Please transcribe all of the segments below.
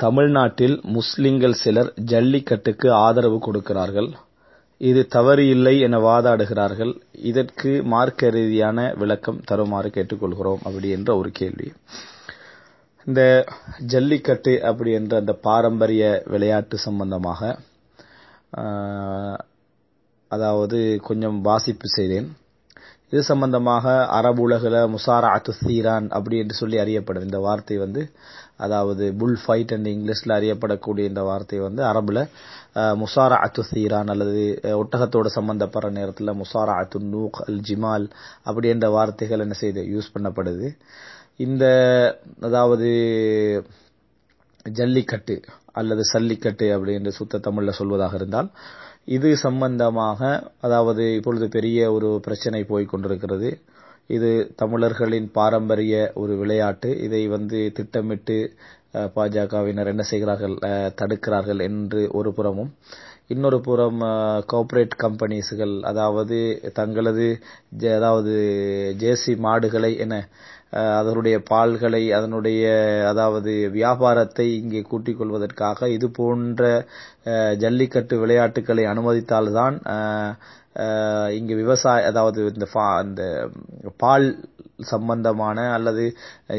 தமிழ்நாட்டில் முஸ்லிம்கள் சிலர் ஜல்லிக்கட்டுக்கு ஆதரவு கொடுக்கிறார்கள். இது தவறு இல்லை என வாதாடுகிறார்கள். இதற்கு மார்க்க ரீதியான விளக்கம் தருமாறு கேட்டுக்கொள்கிறோம். அப்படி என்ற ஒரு கேள்வி. இந்த ஜல்லிக்கட்டு அப்படி என்ற அந்த பாரம்பரிய விளையாட்டு சம்பந்தமாக அதாவது கொஞ்சம் வாசிப்பு செய்தேன். இது சம்பந்தமாக அரபு உலகில் முசாரா அத்து சீரான் அப்படி என்று சொல்லி அறியப்படும். இந்த வார்த்தை வந்து அதாவது புல் ஃபைட் அண்ட் இங்கிலீஷில் அறியப்படக்கூடிய இந்த வார்த்தை வந்து அரபில் முசாரா அத்து சீரான் அல்லது ஒட்டகத்தோட சம்பந்தப்படுற நேரத்தில் முசாரா அத்து நூக் அல் ஜிமால் அப்படி என்ற வார்த்தைகள் என்ன செய்து யூஸ் பண்ணப்படுது. இந்த அதாவது ஜல்லிக்கட்டு அல்லது சல்லிக்கட்டு அப்படி என்று சுத்த தமிழில் சொல்வதாக இருந்தால் இது சம்பந்தமாக அதாவது இப்பொழுது பெரிய ஒரு பிரச்சனை போய் கொண்டிருக்கிறது. இது தமிழர்களின் பாரம்பரிய ஒரு விளையாட்டு. இதை வந்து திட்டமிட்டு பாஜகவினர் என்ன செய்கிறார்கள் தடுக்கிறார்கள் என்று ஒரு புறமும். இன்னொரு புறம் கார்ப்பரேட் கம்பெனிஸ்கள் அதாவது தங்களது அதாவது ஜேசி மாடுகளை என அதனுடைய பால்களை அதனுடைய அதாவது வியாபாரத்தை இங்கே கூட்டிக் கொள்வதற்காக இது போன்ற ஜல்லிக்கட்டு விளையாட்டுகளை அனுமதித்தால்தான் இங்கு விவசாய அதாவது இந்த இந்த பால் சம்பந்தமான அல்லது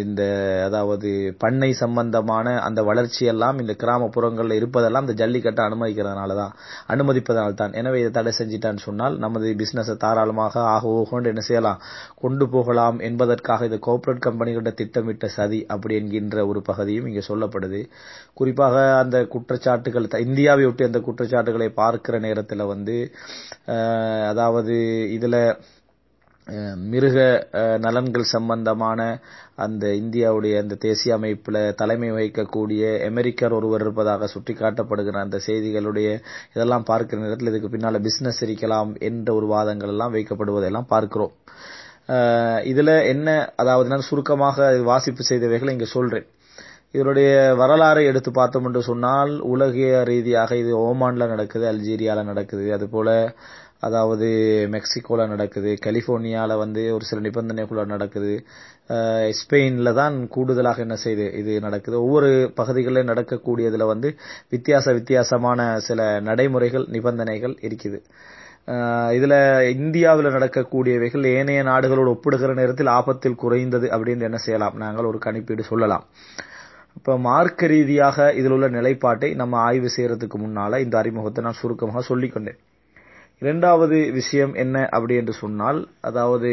இந்த அதாவது பண்ணை சம்பந்தமான அந்த வளர்ச்சி எல்லாம் இந்த கிராமப்புறங்களில் இருப்பதெல்லாம் இந்த ஜல்லிக்கட்டை அனுமதிக்கிறதுனால தான் அனுமதிப்பதனால் தான் எனவே இதை தடை செஞ்சிட்டான்னு சொன்னால் நமது பிசினஸை தாராளமாக ஆக ஓகோண்டு என்ன செய்யலாம்? கொண்டு போகலாம் என்பதற்காக இது கோஆபரேட் கம்பெனிகளோட திட்டமிட்ட சதி அப்படி என்கின்ற ஒரு பகுதியும் இங்கே சொல்லப்படுது. குறிப்பாக அந்த குற்றச்சாட்டுகள் இந்தியாவை ஒட்டி அந்த குற்றச்சாட்டுகளை பார்க்கிற நேரத்தில் வந்து அதாவது இதில் மிருக நலன்கள் சம்பந்தமான அந்த இந்தியாவுடைய அந்த தேசிய அமைப்பில் தலைமை வகிக்கக்கூடிய அமெரிக்கர் ஒருவர் இருப்பதாக சுட்டிக்காட்டப்படுகிற அந்த செய்திகளுடைய இதெல்லாம் பார்க்கிற நேரத்தில் இதுக்கு பின்னால் பிசினஸ் இருக்கலாம் என்ற ஒரு வாதங்கள் எல்லாம் வைக்கப்படுவதெல்லாம் பார்க்கிறோம். இதுல என்ன அதாவது நான் சுருக்கமாக வாசிப்பு செய்தவைகளை இங்க சொல்றேன். இதனுடைய வரலாறை எடுத்து பார்த்தோம் என்று சொன்னால் உலகிய ரீதியாக இது ஓமான்ல நடக்குது அல்ஜீரியால நடக்குது. அதுபோல அதாவது மெக்சிகோல நடக்குது கலிபோர்னியால வந்து ஒரு சில நிபந்தனைக்குள்ள நடக்குது. ஸ்பெயின்ல தான் கூடுதலாக என்ன செய்யுது இது நடக்குது. ஒவ்வொரு பகுதிகளில் நடக்கக்கூடியதுல வந்து வித்தியாச வித்தியாசமான சில நடைமுறைகள் நிபந்தனைகள் இருக்குது. இதுல இந்தியாவில் நடக்கக்கூடியவைகள் ஏனைய நாடுகளோடு ஒப்பிடுகிற நேரத்தில் ஆபத்தில் குறைந்தது அப்படின்னு என்ன செய்யலாம்? நாங்கள் ஒரு கணிப்பீடு சொல்லலாம். இப்ப மார்க்க ரீதியாக இதில் உள்ள நிலைப்பாட்டை நம்ம ஆய்வு செய்யறதுக்கு முன்னால இந்த அறிமுகத்தை நான் சுருக்கமாக சொல்லிக்கொண்டேன். இரண்டாவது விஷயம் என்ன அப்படி என்று சொன்னால் அதாவது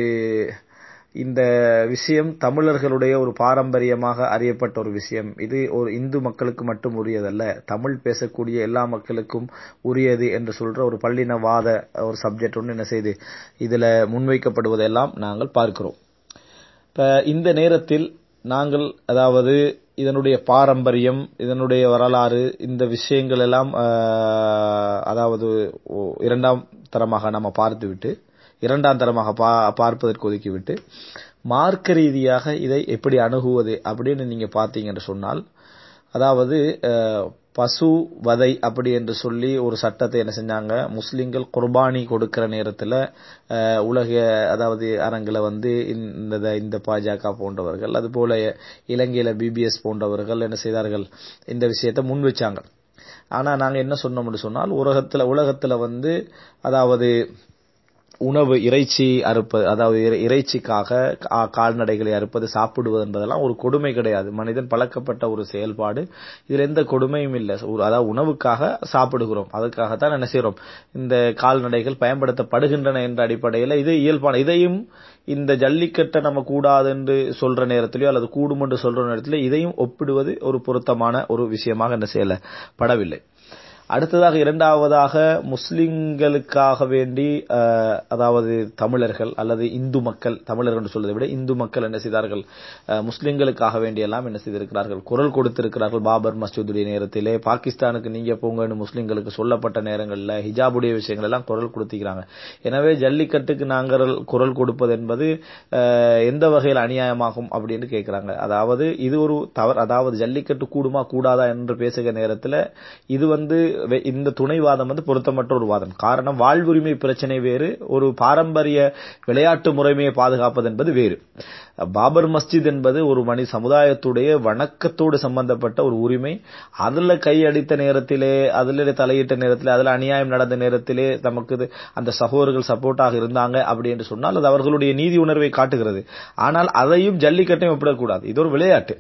இந்த விஷயம் தமிழர்களுடைய ஒரு பாரம்பரியமாக அறியப்பட்ட ஒரு விஷயம். இது ஒரு இந்து மக்களுக்கு மட்டும் உரியதல்ல. தமிழ் பேசக்கூடிய எல்லா மக்களுக்கும் உரியது என்று சொல்ற ஒரு பள்ளினவாத ஒரு சப்ஜெக்ட் ஒன்று என்ன செய்து இதுல முன்வைக்கப்படுவதெல்லாம் நாங்கள் பார்க்கிறோம். இப்ப இந்த நேரத்தில் நாங்கள் அதாவது இதனுடைய பாரம்பரியம் இதனுடைய வரலாறு இந்த விஷயங்கள் எல்லாம் அதாவது இரண்டாம் தரமாக நம்ம பார்த்துவிட்டு இரண்டாம் தரமாக பா பார்ப்பதற்கு ஒதுக்கிவிட்டு மார்க்க ரீதியாக இதை எப்படி அணுகுவது அப்படின்னு நீங்க பார்த்தீங்கன்னு சொன்னால் அதாவது பசு வதை அப்படி என்று சொல்லி ஒரு சட்டத்தை என்ன செஞ்சாங்க? முஸ்லீம்கள் குர்பானி கொடுக்கிற நேரத்தில் உலக அதாவது அரங்கில் வந்து இந்த இந்த பாஜக போன்றவர்கள் அதுபோல இலங்கையில் பிபிஎஸ் போன்றவர்கள் என்ன செய்தார்கள்? இந்த விஷயத்தை முன் வச்சாங்க. ஆனா நாங்க என்ன சொன்னோம்னு சொன்னால் உலகத்துல உலகத்துல வந்து அதாவது உணவு இறைச்சி அறுப்பது அதாவது இறைச்சிக்காக கால்நடைகளை அறுப்பது சாப்பிடுவது என்பதெல்லாம் ஒரு கொடுமை கிடையாது. மனிதன் பழக்கப்பட்ட ஒரு செயல்பாடு. இதில் எந்த கொடுமையும் இல்லை. அதாவது உணவுக்காக சாப்பிடுகிறோம். அதுக்காகத்தான் என்ன செய்யறோம் இந்த கால்நடைகள் பயன்படுத்தப்படுகின்றன என்ற அடிப்படையில் இது இயல்பான. இதையும் இந்த ஜல்லிக்கட்டை நம்ம கூடாது என்று சொல்ற நேரத்திலயோ அல்லது கூடும் என்று சொல்ற நேரத்திலோ இதையும் ஒப்பிடுவது ஒரு பொருத்தமான ஒரு விஷயமாக என்ன செய்யல? படவில்லை. அடுத்ததாக இரண்டாவதாக முஸ்லிம்களுக்காக வேண்டி அதாவது தமிழர்கள் அல்லது இந்து மக்கள் தமிழர்கள் என்று சொல்வதை விட இந்து மக்கள் என்ன செய்தார்கள்? முஸ்லிம்களுக்காக வேண்டியெல்லாம் என்ன செய்திருக்கிறார்கள்? குரல் கொடுத்திருக்கிறார்கள் பாபர் மசூதுடைய நேரத்திலே. பாகிஸ்தானுக்கு நீங்க போங்கன்னு முஸ்லிம்களுக்கு சொல்லப்பட்ட நேரங்களில் ஹிஜாபுடைய விஷயங்கள் எல்லாம் குரல் கொடுத்திருக்கிறாங்க. எனவே ஜல்லிக்கட்டுக்கு நாங்கள் குரல் கொடுப்பது என்பது எந்த வகையில் அநியாயமாகும் அப்படின்னு கேட்கிறாங்க. அதாவது இது ஒரு தவறு. அதாவது ஜல்லிக்கட்டு கூடுமா கூடாதா என்று பேசுகிற நேரத்தில் இது வந்து இந்த இந்த துணைவாதம் வந்து பொருத்தமற்ற ஒரு வாதம். காரணம் வாழ்வுரிமை பிரச்சனை வேறு ஒரு பாரம்பரிய விளையாட்டு முறைமையை பாதுகாப்பது என்பது வேறு. பாபர் மஸ்ஜித் என்பது ஒரு மணி சமுதாயத்துடைய வணக்கத்தோடு சம்பந்தப்பட்ட ஒரு உரிமை. அதுல கையடித்த நேரத்திலே அதுல தலையிட்ட நேரத்திலே அதுல அநியாயம் நடந்த நேரத்திலே நமக்கு இது- அந்த சகோதரர்கள் சப்போர்ட்டாக இருந்தாங்க அப்படி என்று சொன்னால் அது அவர்களுடைய நீதி உணர்வை காட்டுகிறது. ஆனால் அதையும் ஜல்லிக்கட்டையும் ஒப்பிடக்கூடாது. இது ஒரு விளையாட்டு.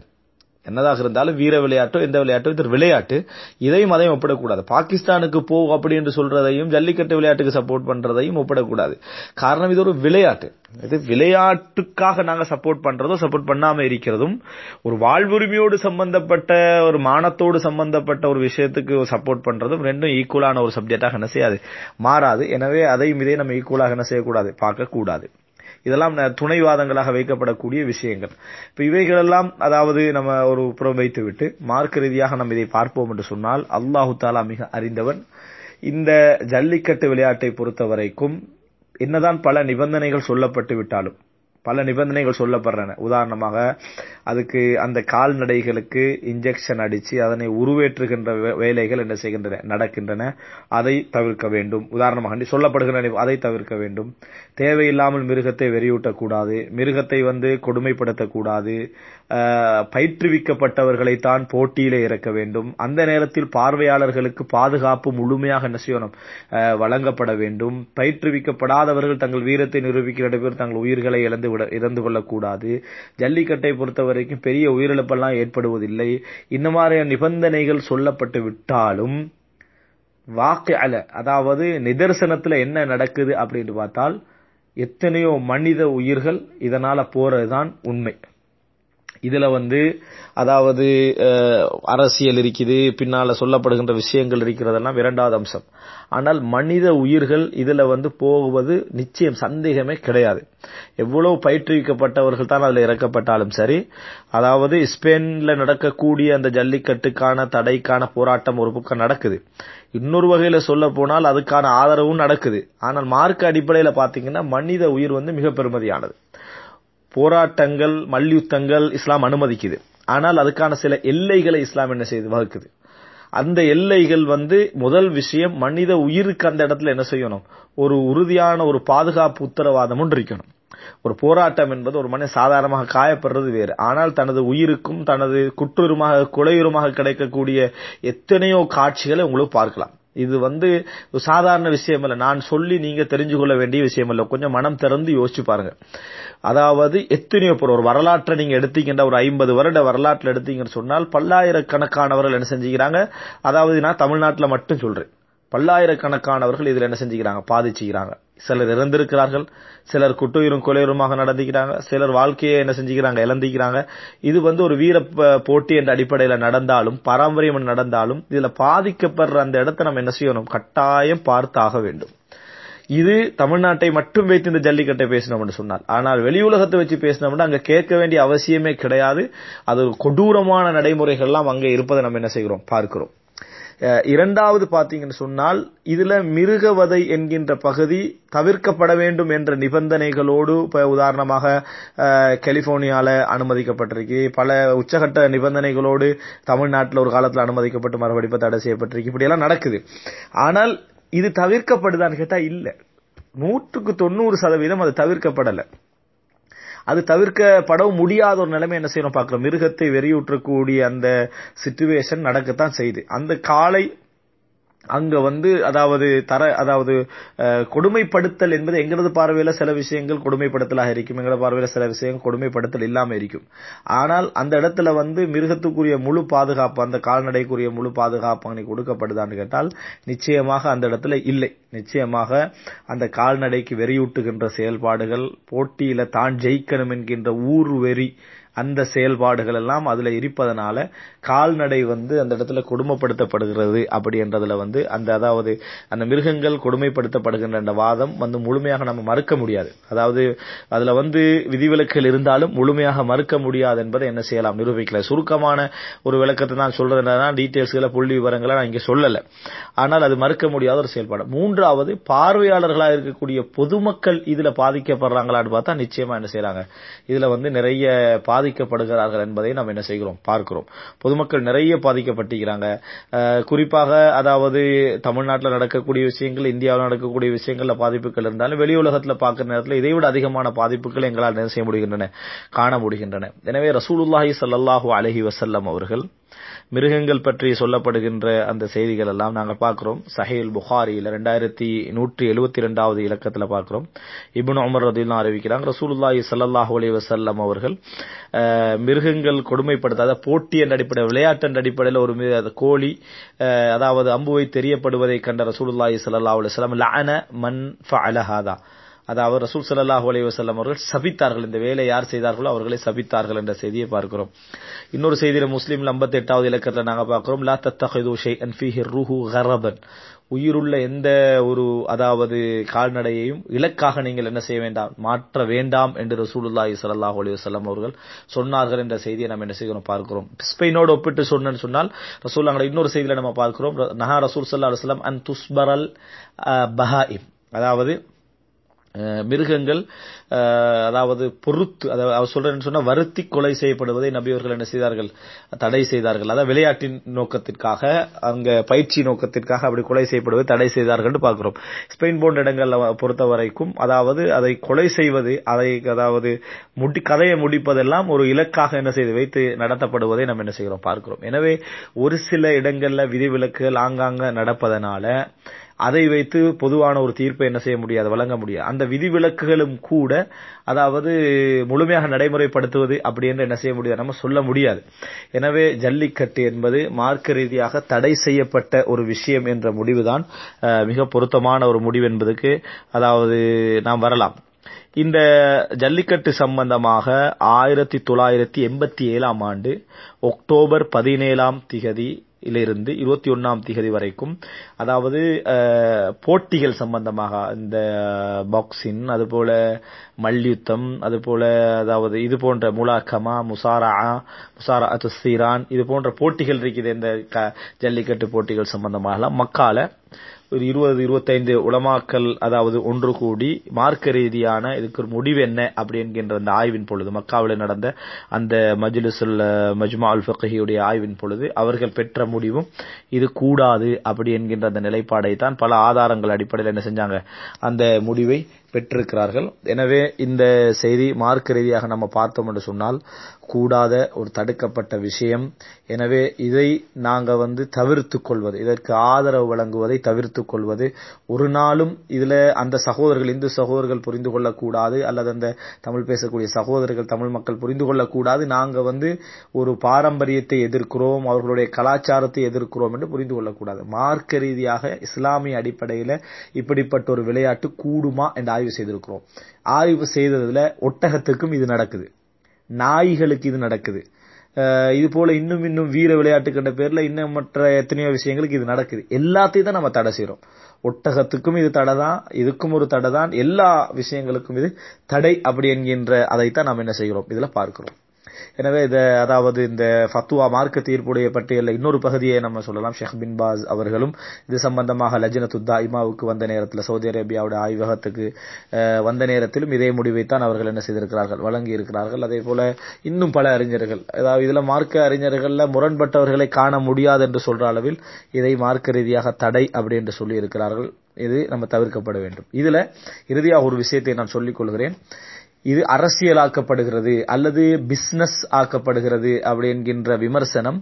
என்னதாக இருந்தாலும் வீர விளையாட்டோ எந்த விளையாட்டோ இது விளையாட்டு. இதையும் அதையும் ஒப்பிடக்கூடாது. பாகிஸ்தானுக்கு போ அப்படி என்று சொல்றதையும் ஜல்லிக்கட்டு விளையாட்டுக்கு சப்போர்ட் பண்றதையும் ஒப்பிடக்கூடாது. காரணம் இது ஒரு விளையாட்டு. இது விளையாட்டுக்காக நாங்க சப்போர்ட் பண்றதோ சப்போர்ட் பண்ணாம இருக்கிறதும் ஒரு வாழ்வுரிமையோடு சம்பந்தப்பட்ட ஒரு மானத்தோடு சம்பந்தப்பட்ட ஒரு விஷயத்துக்கு சப்போர்ட் பண்றதும் ரெண்டும் ஈக்குவலான ஒரு சப்ஜெக்டாக என்ன செய்யாது? மாறாது. எனவே அதையும் இதையும் நம்ம ஈக்குவலாக என்ன செய்யக்கூடாது? பார்க்க கூடாது இதெல்லாம் ந- துணைவாதங்களாக வைக்கப்படக்கூடிய விஷயங்கள். இப்ப இவைகளெல்லாம் அதாவது நம்ம ஒரு புறம் வைத்துவிட்டு மார்க்க ரீதியாக நம்ம இதை பார்ப்போம் என்று சொன்னால் அல்லாஹு தாலா மிக அறிந்தவன். இந்த ஜல்லிக்கட்டு விளையாட்டை பொறுத்த வரைக்கும் என்னதான் பல நிபந்தனைகள் சொல்லப்பட்டு விட்டாலும் பல நிபந்தனைகள் சொல்லப்படுறன. உதாரணமாக அதுக்கு அந்த கால்நடைகளுக்கு இன்ஜெக்ஷன் அடிச்சு அதனை உருவேற்றுகின்ற வே- வேலைகள் என்ன செய்கின்றன? நடக்கின்றன. அதை தவிர்க்க வேண்டும். உதாரணமாக சொல்லப்படுகின்ற அதை தவிர்க்க வேண்டும். தேவையில்லாமல் மிருகத்தை வெறியூட்டக்கூடாது. மிருகத்தை வந்து கொடுமைப்படுத்தக்கூடாது. பயிற்றுவிக்கப்பட்டவர்களை தான் போட்டியிலே இறக்க வேண்டும். அந்த நேரத்தில் பார்வையாளர்களுக்கு பாதுகாப்பு முழுமையாக என்ன செய்யணும் வழங்கப்பட வேண்டும். பயிற்றுவிக்கப்படாதவர்கள் தங்கள் வீரத்தை நிரூபிக்கிற பேர் தங்கள் உயிர்களை இழந்து விட இறந்து கொள்ளக்கூடாது. ஜல்லிக்கட்டை பொறுத்த வரைக்கும் பெரிய உயிரிழப்பெல்லாம் ஏற்படுவதில்லை. இந்த மாதிரியான நிபந்தனைகள் சொல்லப்பட்டு விட்டாலும் வாக்கு அல அதாவது நிதர்சனத்துல என்ன நடக்குது அப்படின்னு பார்த்தால் எத்தனையோ மனித உயிர்கள் இதனால போறதுதான் உண்மை. இதுல வந்து அதாவது அரசியல் இருக்குது பின்னால சொல்லப்படுகின்ற விஷயங்கள் இருக்கிறதெல்லாம் இரண்டாவது அம்சம். ஆனால் மனித உயிர்கள் இதுல வந்து போவது நிச்சயம் சந்தேகமே கிடையாது. எவ்வளவு பயிற்றுவிக்கப்பட்டவர்கள் தான் அதுல இறக்கப்பட்டாலும் சரி அதாவது ஸ்பெயின்ல நடக்கக்கூடிய அந்த ஜல்லிக்கட்டுக்கான தடைக்கான போராட்டம் ஒரு பக்கம் நடக்குது. இன்னொரு வகையில சொல்ல போனால் அதுக்கான ஆதரவும் நடக்குது. ஆனால் மார்க்க அடிப்படையில பாத்தீங்கன்னா மனித உயிர் வந்து மிக பெருமதியானது. போராட்டங்கள் மல்யுத்தங்கள் இஸ்லாம் அனுமதிக்குது. ஆனால் அதுக்கான சில எல்லைகளை இஸ்லாம் என்ன செய்து வகுக்குது. அந்த எல்லைகள் வந்து முதல் விஷயம் மனித உயிருக்கு அந்த இடத்துல என்ன செய்யணும்? ஒரு உறுதியான ஒரு பாதுகாப்பு உத்தரவாதம் ஒன்று இருக்கணும். ஒரு போராட்டம் என்பது ஒரு மனித சாதாரணமாக காயப்படுறது வேறு. ஆனால் தனது உயிருக்கும் தனது குற்றுருமாக குலையுருமாக கிடைக்கக்கூடிய எத்தனையோ காட்சிகளை உங்களுக்கு பார்க்கலாம். இது வந்து ஒரு சாதாரண விஷயம் இல்ல நான் சொல்லி நீங்க தெரிஞ்சு கொள்ள வேண்டிய விஷயம் இல்லை கொஞ்சம் மனம் திறந்து யோசிச்சு பாருங்க. அதாவது எத்தனையோ பேர் ஒரு வரலாற்றை நீங்க எடுத்தீங்கன்னா ஒரு ஐம்பது வருட வரலாற்றில் எடுத்தீங்கன்னு சொன்னால் பல்லாயிரக்கணக்கானவர்கள் என்ன செஞ்சுக்கிறாங்க? அதாவது நான் தமிழ்நாட்டில் மட்டும் சொல்றேன். பல்லாயிரக்கணக்கானவர்கள் இதுல என்ன செஞ்சுக்கிறாங்க? பாதிச்சுக்கிறாங்க. சிலர் இறந்திருக்கிறார்கள் சிலர் குட்டுயிரும் கொலையுருமாக நடந்துக்கிறாங்க சிலர் வாழ்க்கையை என்ன செஞ்சுக்கிறாங்க இழந்துக்கிறாங்க. இது வந்து ஒரு வீர போட்டி என்ற அடிப்படையில நடந்தாலும் பாரம்பரியம் நடந்தாலும் இதுல பாதிக்கப்படுற அந்த இடத்தை நம்ம என்ன செய்யணும்? கட்டாயம் பார்த்தாக வேண்டும். இது தமிழ்நாட்டை மட்டும் வைத்து இந்த ஜல்லிக்கட்டை பேசினோம்னு சொன்னால். ஆனால் வெளி உலகத்தை வச்சு பேசினோம்னா அங்க கேட்க வேண்டிய அவசியமே கிடையாது. அது ஒரு கொடூரமான நடைமுறைகள்லாம் அங்க இருப்பதை நம்ம என்ன செய்கிறோம்? பார்க்கிறோம். இரண்டாவது பாத்தீங்கன்னு சொன்னால் இதுல மிருகவதை என்கின்ற பகுதி தவிர்க்கப்பட வேண்டும் என்ற நிபந்தனைகளோடு இப்போ உதாரணமாக கலிபோர்னியால அனுமதிக்கப்பட்டிருக்கு. பல உச்சகட்ட நிபந்தனைகளோடு தமிழ்நாட்டில் ஒரு காலத்தில் அனுமதிக்கப்பட்டு மறுபடி தடை செய்யப்பட்டிருக்கு. இப்படி எல்லாம் நடக்குது. ஆனால் இது தவிர்க்கப்படுதான்னு கேட்டா இல்ல. நூற்றுக்கு தொண்ணூறு சதவீதம் அது தவிர்க்கப்படல. அது தவிர்க்கப்படவும் முடியாத ஒரு நிலைமை என்ன செய்யணும் பார்க்குறோம். மிருகத்தை வெறியூற்றக்கூடிய அந்த சிச்சுவேஷன் நடக்கத்தான் செய்யுது. அந்த காலை அங்க வந்து அதாவது தர அதாவது கொடுமைப்படுத்தல் என்பது எங்களது பார்வையில சில விஷயங்கள் கொடுமைப்படுத்தலாக இருக்கும். எங்களது பார்வையில சில விஷயங்கள் கொடுமைப்படுத்தல் இல்லாம இருக்கும். ஆனால் அந்த இடத்துல வந்து மிருகத்துக்குரிய முழு பாதுகாப்பு அந்த கால்நடைக்குரிய முழு பாதுகாப்பு அங்கே கொடுக்கப்படுதான்னு கேட்டால் நிச்சயமாக அந்த இடத்துல இல்லை. நிச்சயமாக அந்த கால்நடைக்கு வெறியூட்டுகின்ற செயல்பாடுகள் போட்டியில தான் ஜெயிக்கணும் என்கின்ற ஊர் வெறி அந்த செயல்பாடுகள் எல்லாம் அதுல இருப்பதனால கால்நடை வந்து அந்த இடத்துல கொடுமைப்படுத்தப்படுகிறது அப்படி என்றதுல வந்து அந்த அதாவது அந்த மிருகங்கள் கொடுமைப்படுத்தப்படுகின்ற அந்த வாதம் வந்து முழுமையாக நம்ம மறுக்க முடியாது. அதாவது அதுல வந்து விதிவிலக்குகள் இருந்தாலும் முழுமையாக மறுக்க முடியாது என்பதை என்ன செய்யலாம்? நிரூபிக்கல. சுருக்கமான ஒரு விளக்கத்தை நான் சொல்றது டீட்டெயில்ஸ்களை புள்ளி விவரங்களை நான் இங்க சொல்லல. ஆனால் அது மறுக்க முடியாத ஒரு செயல்பாடு. மூன்றாவது பார்வையாளர்களா இருக்கக்கூடிய பொதுமக்கள் இதுல பாதிக்கப்படுறாங்களான்னு பார்த்தா நிச்சயமா என்ன செய்யறாங்க? இதுல வந்து நிறைய பாதிக்கப்படுகிறார்கள் என்பதை நாம் என்ன செய்கிறோம்? பார்க்கிறோம். பொதுமக்கள் நிறைய பாதிக்கப்பட்டிருக்கிறாங்க. குறிப்பாக அதாவது தமிழ்நாட்டில் நடக்கக்கூடிய விஷயங்கள் இந்தியாவில் நடக்கக்கூடிய விஷயங்கள்ல பாதிப்புகள் இருந்தாலும் வெளி உலகத்துல பார்க்கிற நேரத்தில் இதை விட அதிகமான பாதிப்புகள் எங்களால் என்ன செய்ய முடிகின்றன? காண முடிகின்றன. எனவே ரசூலுல்லாஹி சல்லாஹூ அலஹி வசல்லம் அவர்கள் மிருகங்கள் பற்றி சொல்லப்படுகின்ற அந்த செய்திகள் எல்லாம் நாங்கள் பார்க்கிறோம். சஹேல் புகாரியில் ரெண்டாயிரத்தி நூற்றி எழுபத்தி ரெண்டாவது இலக்கத்தில் பார்க்கிறோம். இபுன் உமர் ரதிலாம் அறிவிக்கிறாங்க ரசூலுல்லாஹி ஸல்லல்லாஹு அலி வசல்லம் அவர்கள் மிருகங்கள் கொடுமைப்படுத்தாத போட்டி என்ற அடிப்படையில் விளையாட்டு என்ற அடிப்படையில் ஒரு மி- கோழி அதாவது அம்புவை தெரியப்படுவதை கண்ட ரசூலுல்லாஹி ஸல்லல்லாஹு அலைஹி வஸல்லம் லஅன மன் ஃபஅலஹாதா. அதாவது ரசூல் சல்லாஹூ அலைஹி வஸல்லம் அவர்கள் சபித்தார்கள் இந்த வேலை யார் செய்தார்களோ அவர்களை சபித்தார்கள் என்ற செய்தியை பார்க்கிறோம் இன்னொரு செய்தியில முஸ்லீம்ல 58வது இலக்கத்துல நாங்க பார்க்கிறோம் லா தத்தஹிது ஷைஅன் ஃபீஹி ரூஹு ஹரபன் உயிருள்ள எந்த ஒரு அதாவது கால்நடையையும் இலக்காக நீங்கள் என்ன செய்ய வேண்டாம் மாற்ற வேண்டாம் என்று ரசூலுல்லாஹி ஸல்லல்லாஹு அலைஹி அவர்கள் சொன்னார்கள் என்ற செய்தியை நம்ம என்ன செய்கிறோம் பார்க்கிறோம் ஸ்பெயினோடு ஒப்பிட்டு சொன்னேன்னு சொன்னால் ரசூல் இன்னொரு செய்தியில நம்ம பார்க்கிறோம் நஹா ரசூல் சல்லா அலைஹி அன் துஸ்பரல் பஹாயிம் அதாவது மிருகங்கள் அதாவது பொறுத்து அதாவது அவர் சொல்றேன்னு சொன்னா வருத்தி கொலை செய்யப்படுவதை நபி அவர்கள் என்ன செய்தார்கள்? தடை செய்தார்கள். அதாவது விளையாட்டின் நோக்கத்திற்காக அங்க பயிற்சி நோக்கத்திற்காக அப்படி கொலை செய்யப்படுவதை தடை செய்தார்கள் பார்க்கிறோம். ஸ்பெயின் போன்ற இடங்கள்ல பொறுத்த வரைக்கும் அதாவது அதை கொலை செய்வது அதை அதாவது முடி கதையை முடிப்பதெல்லாம் ஒரு இலக்காக என்ன செய்து வைத்து நடத்தப்படுவதை நம்ம என்ன செய்கிறோம்? பார்க்கிறோம். எனவே ஒரு சில இடங்கள்ல விதிவிலக்குகள் ஆங்காங்க நடப்பதனால அதை வைத்து பொதுவான ஒரு தீர்ப்பை என்ன செய்ய முடியாது வழங்க முடியாது. அந்த விதிவிலக்குகளும் கூட அதாவது முழுமையாக நடைமுறைப்படுத்துவது அப்படி என்று என்ன செய்ய முடியாது நம்ம சொல்ல முடியாது. எனவே ஜல்லிக்கட்டு என்பது மார்க்க ரீதியாக தடை செய்யப்பட்ட ஒரு விஷயம் என்ற முடிவுதான் மிக பொருத்தமான ஒரு முடிவு என்பதுக்கு அதாவது நாம் வரலாம். இந்த ஜல்லிக்கட்டு சம்பந்தமாக ஆயிரத்தி தொள்ளாயிரத்தி எண்பத்தி ஏழாம் ஆண்டு அக்டோபர் பதினேழாம் திகதி இலிருந்து இருபத்தி ஒன்னாம் திகதி வரைக்கும். அதாவது போட்டிகள் சம்பந்தமாக இந்த பாக்ஸிங் அதுபோல மல்யுத்தம் அதுபோல அதாவது இது போன்ற முலாக்கமா முசாரா முசாரா சீரான் இது போன்ற போட்டிகள் இருக்குது இந்த ஜல்லிக்கட்டு போட்டிகள் சம்பந்தமாக மக்கால ஒரு இருபது இருபத்தைந்து உலமாக்கல் அதாவது ஒன்று கூடி மார்க்க ரீதியான இதுக்கு ஒரு முடிவு என்ன அப்படி என்கின்ற அந்த ஆய்வின் பொழுது மக்காவில் நடந்த அந்த மஜ்லிசுல் மஜ்மா அல் ஃபக்ஹியுடைய ஆய்வின் பொழுது அவர்கள் பெற்ற முடிவும் இது கூடாது அப்படி என்கின்ற அந்த நிலைப்பாடை தான் பல ஆதாரங்கள் அடிப்படையில் என்ன செஞ்சாங்க. அந்த முடிவை பெற்றிருக்கிறார்கள். எனவே இந்த செய்தி மார்க்க ரீதியாக நம்ம பார்த்தோம் என்று சொன்னால் கூடாத ஒரு தடுக்கப்பட்ட விஷயம். எனவே இதை நாங்க வந்து தவிர்த்து கொள்வது இதற்கு ஆதரவு வழங்குவதை தவிர்த்து கொள்வது. ஒரு நாளும் இதுல அந்த சகோதரர்கள் இந்து சகோதரர்கள் புரிந்து கொள்ளக்கூடாது அல்லது அந்த தமிழ் பேசக்கூடிய சகோதரர்கள் தமிழ் மக்கள் புரிந்து கொள்ளக்கூடாது. நாங்க வந்து ஒரு பாரம்பரியத்தை எதிர்க்கிறோம் அவர்களுடைய கலாச்சாரத்தை எதிர்க்கிறோம் என்று புரிந்து கொள்ளக்கூடாது. மார்க்க ரீதியாக இஸ்லாமிய அடிப்படையில இப்படிப்பட்ட ஒரு விளையாட்டு கூடுமா என்ற ஆய்வு செய்திருக்கிறோம். ஆய்வு செய்ததுல ஒட்டகத்துக்கும் இது நடக்குது. நாய்களுக்கு இது நடக்குது. இது போல இன்னும் இன்னும் வீர விளையாட்டுக்கின்ற பேர்ல இன்னும் மற்ற எத்தனையோ விஷயங்களுக்கு இது நடக்குது. எல்லாத்தையும் தான் நம்ம தடை செய்யறோம் ஒட்டகத்துக்கும் இது தடை தான் இதுக்கும் ஒரு தடை தான் எல்லா விஷயங்களுக்கும் இது தடை அப்படி என்கின்ற அதைத்தான் நாம் என்ன செய்கிறோம்? இதுல பார்க்கிறோம். எனவே இத அதாவது இந்த ஃபத்துவா மார்க்க தீர்ப்புடைய பட்டியலில் இன்னொரு பகுதியை நம்ம சொல்லலாம். ஷேக் பின் பாஸ் அவர்களும் இது சம்பந்தமாக லஜ்னத்து இமாவுக்கு வந்த நேரத்தில் சவுதி அரேபியாவுடைய ஆய்வகத்துக்கு வந்த நேரத்திலும் இதே முடிவைத்தான் அவர்கள் என்ன செய்திருக்கிறார்கள்? வழங்கி இருக்கிறார்கள் அதே போல இன்னும் பல அறிஞர்கள் அதாவது இதுல மார்க்க அறிஞர்கள்ல முரண்பட்டவர்களை காண முடியாது என்று சொல்ற அளவில் இதை மார்க்க ரீதியாக தடை அப்படி என்று சொல்லி இருக்கிறார்கள் இது நம்ம தவிர்க்கப்பட வேண்டும். இதுல இறுதியாக ஒரு விஷயத்தை நான் சொல்லிக் கொள்கிறேன். இது அரசியலாக்கப்படுகிறது அல்லது பிஸ்னஸ் ஆக்கப்படுகிறது அப்படி என்கின்ற விமர்சனம்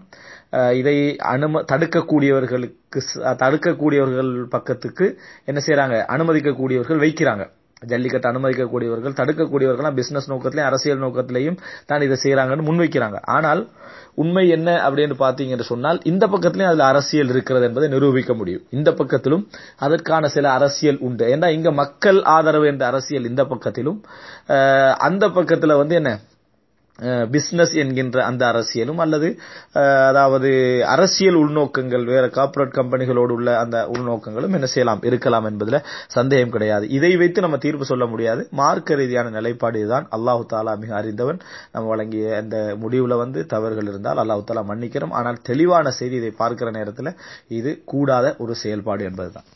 இதை அனும தடுக்கக்கூடியவர்களுக்கு தடுக்கக்கூடியவர்கள் பக்கத்துக்கு என்ன செய்றாங்க? அனுமதிக்கக்கூடியவர்கள் வைக்கிறாங்க. ஜல்லிக்கட்டு அனுமதிக்கக்கூடியவர்கள் தடுக்கக்கூடியவர்கள்லாம் பிசினஸ் நோக்கத்திலையும் அரசியல் நோக்கத்திலையும் தான் இதை செய்யறாங்கன்னு முன்வைக்கிறாங்க. ஆனால் உண்மை என்ன அப்படின்னு பாத்தீங்கன்னு சொன்னால் இந்த பக்கத்திலையும் அதுல அரசியல் இருக்கிறது என்பதை நிரூபிக்க முடியும். இந்த பக்கத்திலும் அதற்கான சில அரசியல் உண்டு. ஏன்னா இங்க மக்கள் ஆதரவு என்ற அரசியல் இந்த பக்கத்திலும். அந்த பக்கத்துல வந்து என்ன? பிசினஸ் என்கின்ற அந்த அரசியலும் அல்லது அதாவது அரசியல் உள்நோக்கங்கள் வேற கார்ப்பரேட் கம்பெனிகளோடு உள்ள அந்த உள்நோக்கங்களும் என்ன செய்யலாம் இருக்கலாம் என்பதுல சந்தேகம் கிடையாது. இதை வைத்து நம்ம தீர்ப்பு சொல்ல முடியாது. மார்க்க ரீதியான நிலைப்பாடு இதுதான். அல்லாஹு தாலா மிக அறிந்தவன். நம்ம வழங்கிய அந்த முடிவுல வந்து தவறுகள் இருந்தால் அல்லாஹு தாலா மன்னிக்கிறோம் ஆனால் தெளிவான செய்தி இதை பார்க்கிற நேரத்தில் இது கூடாத ஒரு செயல்பாடு என்பதுதான்.